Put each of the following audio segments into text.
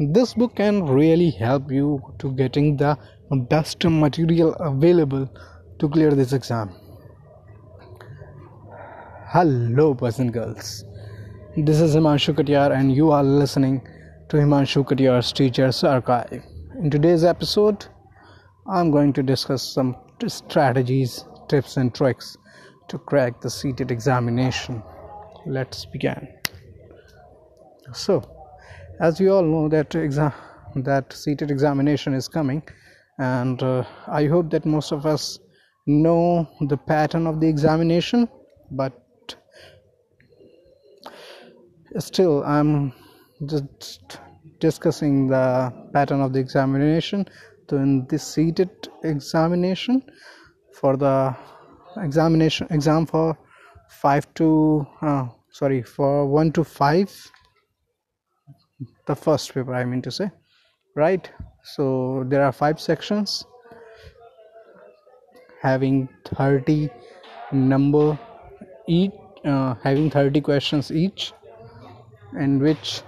this book can really help you to getting the best material available to clear this exam. Hello boys and girls. This is himanshu katyar and you are listening to himanshu katyar's teachers archive. In today's episode i'm going to discuss some strategies tips and tricks to crack the CTET examination. Let's begin. So as you all know that exam that CTET examination is coming and uh, i hope that most of us know the pattern of the examination but still i'm just discussing the pattern of the examination. So in this CTET examination for the examination exam for 5 to uh, sorry for 1 to 5 the first paper i mean to say right? So there are five sections having 30 number each uh, having 30 questions each and which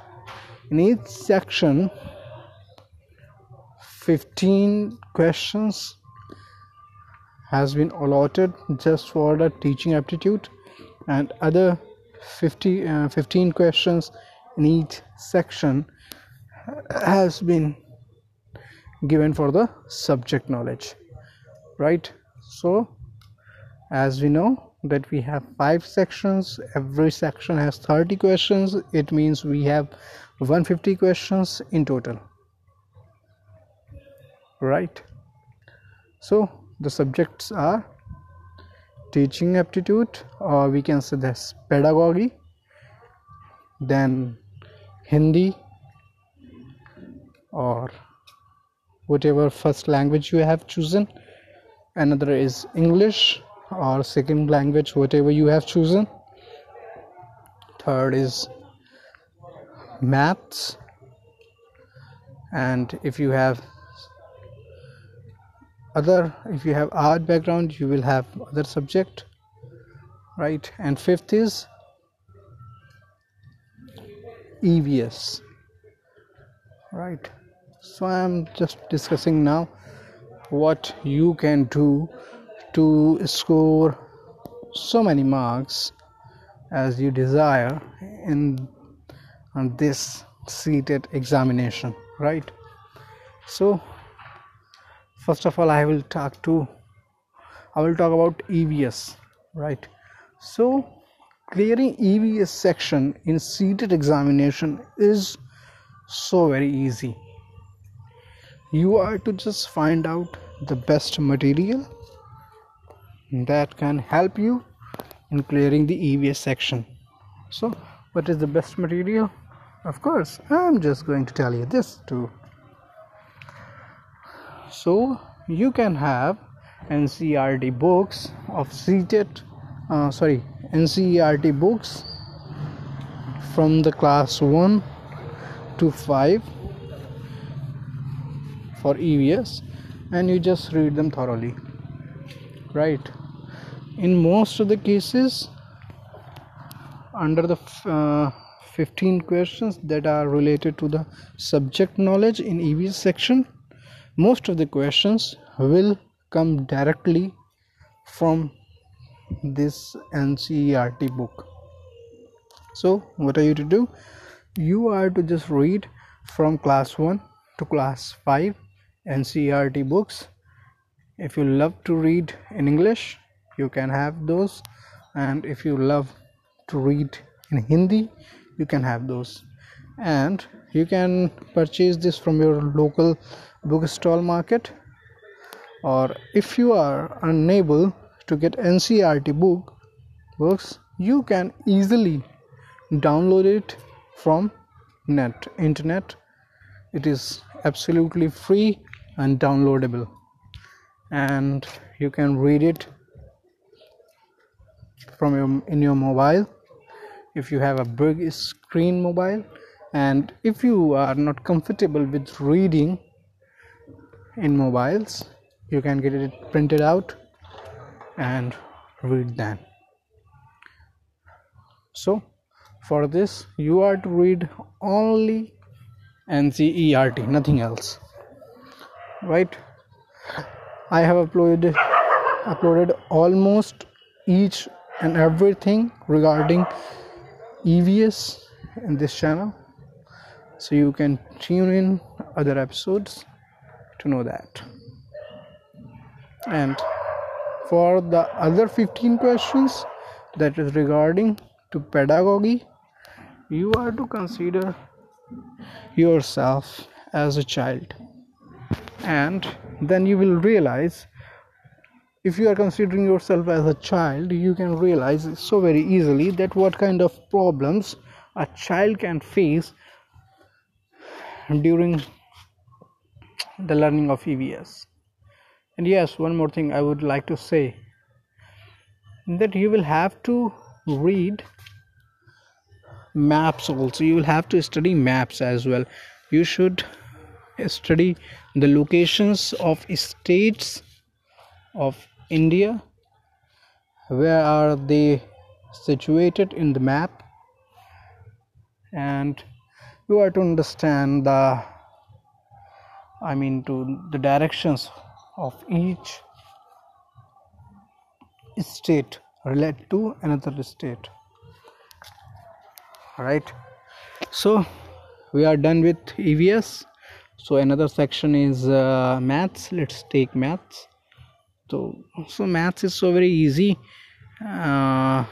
in each section 15 questions has been allotted just for the teaching aptitude and other 50 uh, 15 questions in each section has been given for the subject knowledge right? So as we know that we have five sections every section has 30 questions. It means we have 150 questions in total right? So the subjects are teaching aptitude or we can say this pedagogy then hindi or whatever first language you have chosen. Another is english or second language whatever you have chosen. Third is maths. And if you have other if you have art background you will have other subject right? And fifth is evs right so i'm just discussing now what you can do to score so many marks as you desire in on this CTET examination right? So first of all i will talk to i will talk about evs right? So clearing evs section in CTET examination is so very easy you are to just find out the best material that can help you in clearing the EVS section. So, what is the best material? Of course, I'm just going to tell you this too. So, you can have NCERT books of CTET, uh, sorry, NCERT books from the class 1 to 5 for EVS and you just read them thoroughly right? In most of the cases under the uh, 15 questions that are related to the subject knowledge in EVS section most of the questions will come directly from this NCERT book so what are you to do you are to just read from class 1 to class 5 NCERT books. If you love to read in English, you can have those, and if you love to read in Hindi, you can have those. And you can purchase this from your local bookstall market, or if you are unable to get NCERT book books, you can easily download it from net internet. It is absolutely free and downloadable and you can read it from your in your mobile if you have a big screen mobile and if you are not comfortable with reading in mobiles you can get it printed out and read them so for this you are to read only NCERT, nothing else. Right? I have uploaded uploaded almost each and everything regarding EVS in this channel. So you can tune in other episodes to know that. And for the other 15 questions that is regarding to pedagogy, you are to consider yourself as a child and then you will realize if you are considering yourself as a child you can realize so very easily that what kind of problems a child can face during the learning of EVS. And yes, one more thing I would like to say that you will have to read maps also. You will have to study maps as well. You should study the locations of states of india. Where are they situated in the map? And you are to understand the i mean to the directions of each state relate to another state. Right so we are done with evs so another section is uh, maths. Let's take maths. So so maths is so very easy. Uh,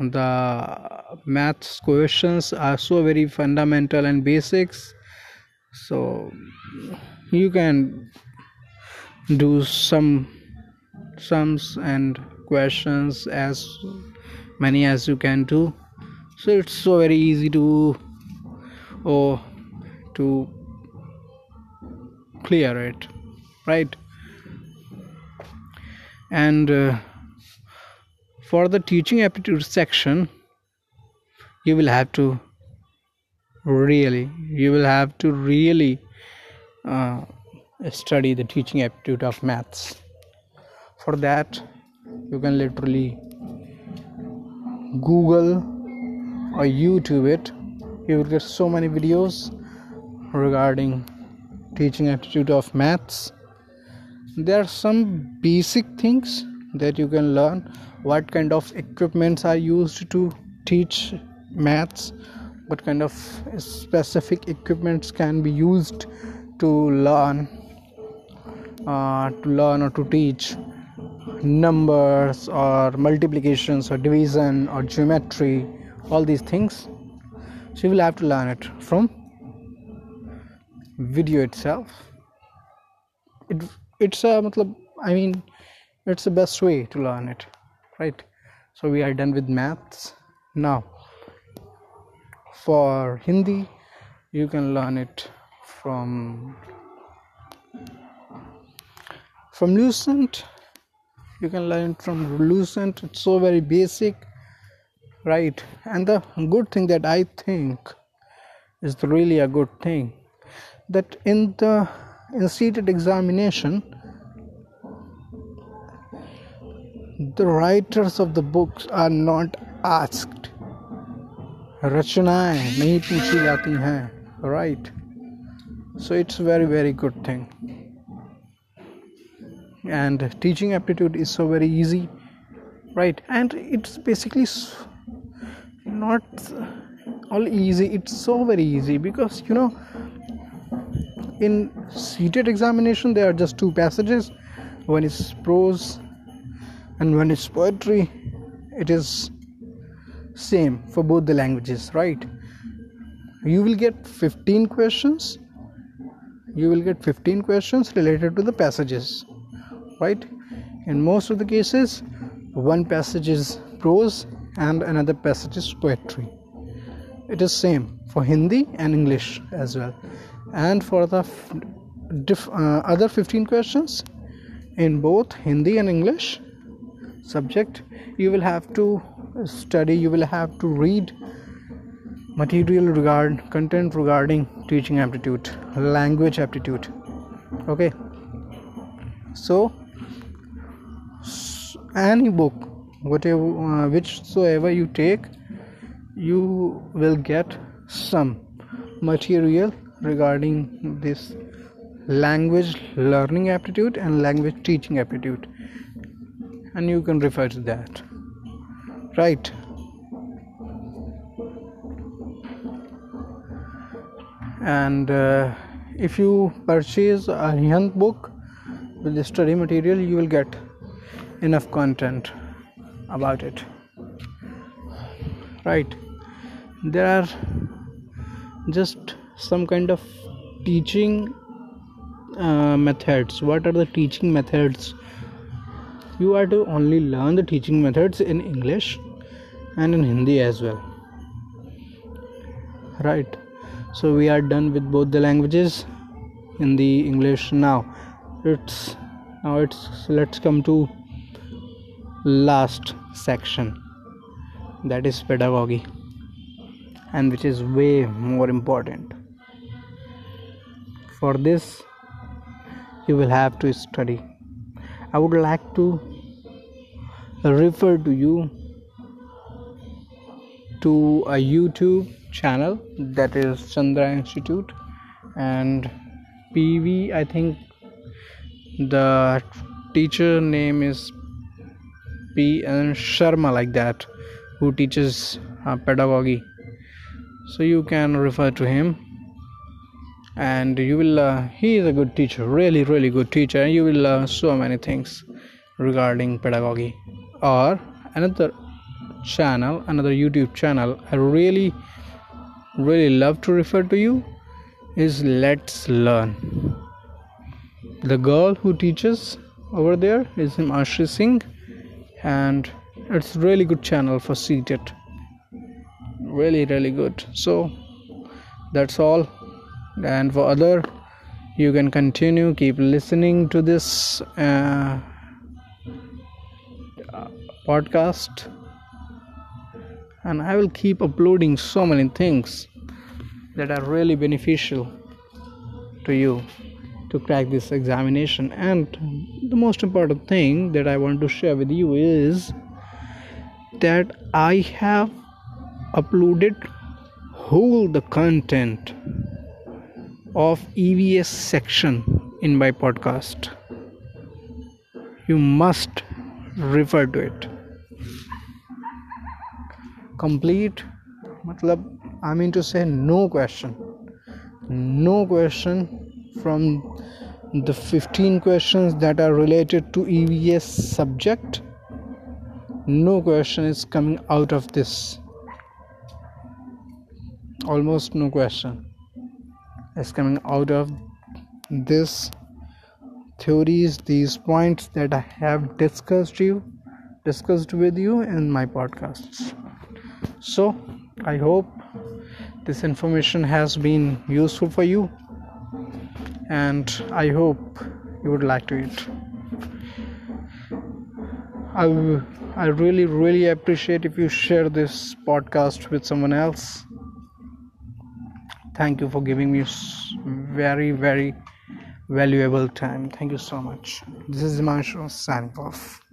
the maths questions are so very fundamental and basics. So you can do some sums and questions as many as you can do. So it's so very easy to or to clear it right? And uh, for the teaching aptitude section you will have to really you will have to really uh, study the teaching aptitude of maths. For that you can literally google or youtube it. You will get so many videos regarding teaching aptitude of maths. There are some basic things that you can learn. What kind of equipments are used to teach maths? What kind of specific equipments can be used to learn uh, to learn or to teach numbers or multiplications or division or geometry all these things. So you will have to learn it from video itself. It it's a i mean it's the best way to learn it right? So we are done with maths. Now for hindi you can learn it from from lucent. You can learn from lucent. It's so very basic right? And the good thing that i think is really a good thing that in the in CTET examination the writers of the books are not asked. रचनाएं नहीं पूछी जाती हैं right so it's very very good thing and teaching aptitude is so very easy right? And it's basically not all easy it's so very easy because you know in CTET examination there are just two passages. One is prose and one is poetry. It is same for both the languages right? You will get 15 questions. You will get 15 questions related to the passages right? In most of the cases one passage is prose and another passage is poetry. It is same for hindi and english as well. And for the diff, uh, other 15 questions in both hindi and english subject you will have to study you will have to read material regard content regarding teaching aptitude language aptitude. Okay? So any book whatever uh, whichsoever you take you will get some material regarding this language learning aptitude and language teaching aptitude. And you can refer to that. Right. And uh, if you purchase a Arihant book with the study material you will get enough content about it. Right. There are just some kind of teaching uh, methods. What are the teaching methods? You are to only learn the teaching methods in english and in hindi as well. Right. So we are done with both the languages. In the english. Now it's now it's let's come to last section that is pedagogy and which is way more important. For this you will have to study. I would like to refer to you to a youtube channel that is chandra institute and pv i think the teacher name is n sharma like that who teaches uh, pedagogy. So you can refer to him. And you will uh, he is a good teacher really really good teacher. And you will learn so many things regarding pedagogy. Or another channel another youtube channel i really really love to refer to you is let's learn. The girl who teaches over there is Himanshi Singh and it's really good channel for CTET really really good. So that's all. And for other you can continue keep listening to this uh, podcast. And i will keep uploading so many things that are really beneficial to you to crack this examination and the most important thing that i want to share with you is that i have uploaded whole the content of EVS section in my podcast. You must refer to it. Complete, I mean to say, no question. No question from the 15 questions that are related to EVS subject. No question is coming out of this. Almost no question is coming out of this. Theories these points that i have discussed you discussed with you in my podcasts. So i hope this information has been useful for you and i hope you would like to it I, I really really appreciate if you share this podcast with someone else. Thank you for giving me very very valuable time. Thank you so much. This is Himanshu signing off